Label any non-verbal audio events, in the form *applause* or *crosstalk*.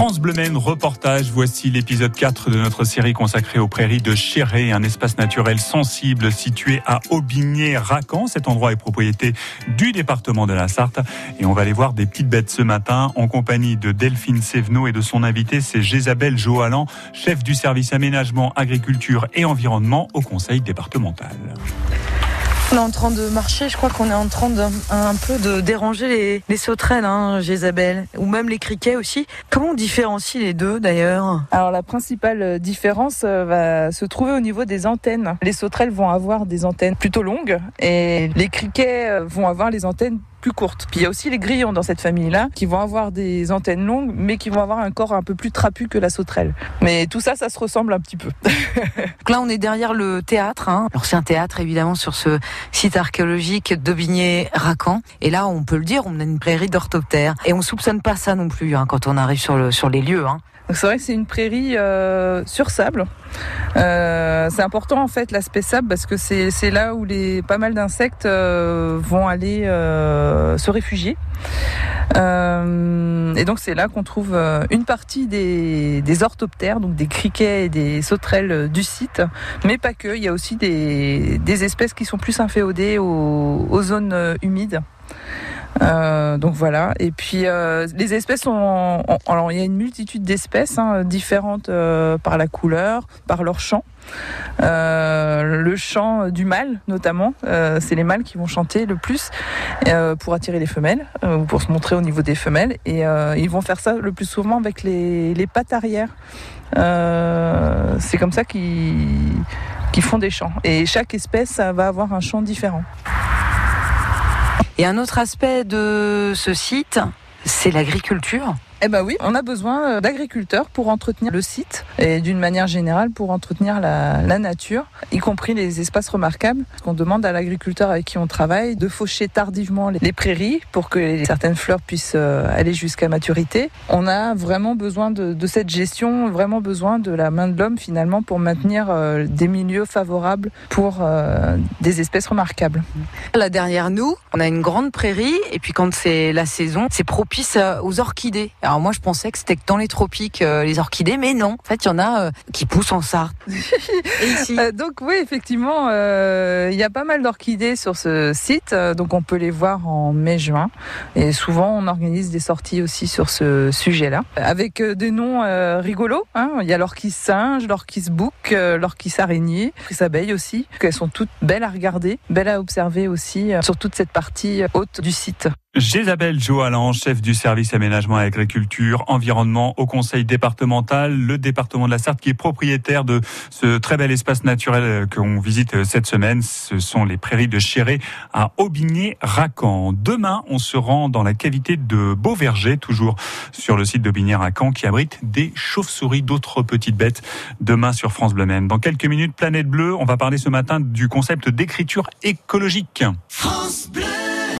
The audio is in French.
France Bleu reportage, voici l'épisode 4 de notre série consacrée aux prairies de Chéré, un espace naturel sensible situé à Aubigné-Racan. Cet endroit est propriété du département de la Sarthe et on va aller voir des petites bêtes ce matin en compagnie de Delphine Sévenot et de son invité, c'est Jésabelle Joalan, chef du service aménagement, agriculture et environnement au conseil départemental. On est en train de marcher, je crois qu'on est en train de, peu de déranger les, les sauterelles, hein, ou même les criquets aussi. Comment on différencie les deux d'ailleurs Alors la principale différence euh, va se trouver au niveau des antennes. Les sauterelles vont avoir des antennes plutôt longues et les criquets euh, vont avoir les antennes plus courtes. Puis il y a aussi les grillons dans cette famille-là qui vont avoir des antennes longues mais qui vont avoir un corps un peu plus trapu que la sauterelle. Mais tout ça, ça se ressemble un petit peu. *laughs* Donc là, on est derrière le théâtre. Hein. Alors c'est un théâtre évidemment sur ce site archéologique d'Aubigné-Racan. Et là, on peut le dire, on a une prairie d'orthoptères. Et on soupçonne pas ça non plus hein, quand on arrive sur, le, sur les lieux. Hein. C'est vrai que c'est une prairie euh, sur sable. Euh, c'est important en fait l'aspect sable parce que c'est là où les pas mal d'insectes euh, vont aller se réfugier. et donc c'est là qu'on trouve une partie des, orthoptères, donc des criquets et des sauterelles du site, mais pas que. Il y a aussi des, espèces qui sont plus inféodées aux zones humides. Euh, donc voilà. Et puis euh, les espèces sont. alors il y a une multitude d'espèces hein, différentes euh, par la couleur, par leur chant. le chant du mâle notamment, c'est les mâles qui vont chanter le plus pour attirer les femelles, ou pour se montrer au niveau des femelles. Et ils vont faire ça le plus souvent avec les, les pattes arrière. c'est comme ça qu'ils font des chants. Et chaque espèce va avoir un chant différent. Et un autre aspect de ce site, c'est l'agriculture. Eh ben oui, on a besoin euh, d'agriculteurs pour entretenir le site et d'une manière générale pour entretenir la, nature, y compris les espaces remarquables. On demande à l'agriculteur avec qui on travaille de faucher tardivement les prairies pour que certaines fleurs puissent euh, aller jusqu'à maturité. On a vraiment besoin de, cette gestion, vraiment besoin de la main de l'homme finalement pour maintenir euh, des milieux favorables pour des espèces remarquables. Là derrière nous, on a une grande prairie et puis quand c'est la saison, c'est propice aux orchidées. Moi, je pensais que c'était dans les tropiques, euh, les orchidées, mais non. En fait, il y en a euh, qui poussent en Sarthe. *laughs* Euh, donc oui, effectivement, il y a pas mal d'orchidées sur ce site. donc on peut les voir en mai-juin. Et souvent, on organise des sorties aussi sur ce sujet-là. Avec des noms rigolos. Hein. Il y a l'orchis singe, l'orchis bouc, l'orchis araignée, l'orchis abeille aussi. Elles sont toutes belles à regarder, belles à observer aussi sur toute cette partie haute du site. Jésabelle Joalan, chef du service aménagement et agriculture, environnement au conseil départemental, le département de la Sarthe qui est propriétaire de ce très bel espace naturel qu'on visite cette semaine. Ce sont les prairies de Chéré à Aubigné-Racan. Demain, on se rend dans la cavité de Beauverger, toujours sur le site d'Aubigné-Racan, qui abrite des chauves-souris, d'autres petites bêtes. Demain sur France Bleu Maine. Dans quelques minutes, Planète Bleue, on va parler ce matin du concept d'écriture écologique. France Bleu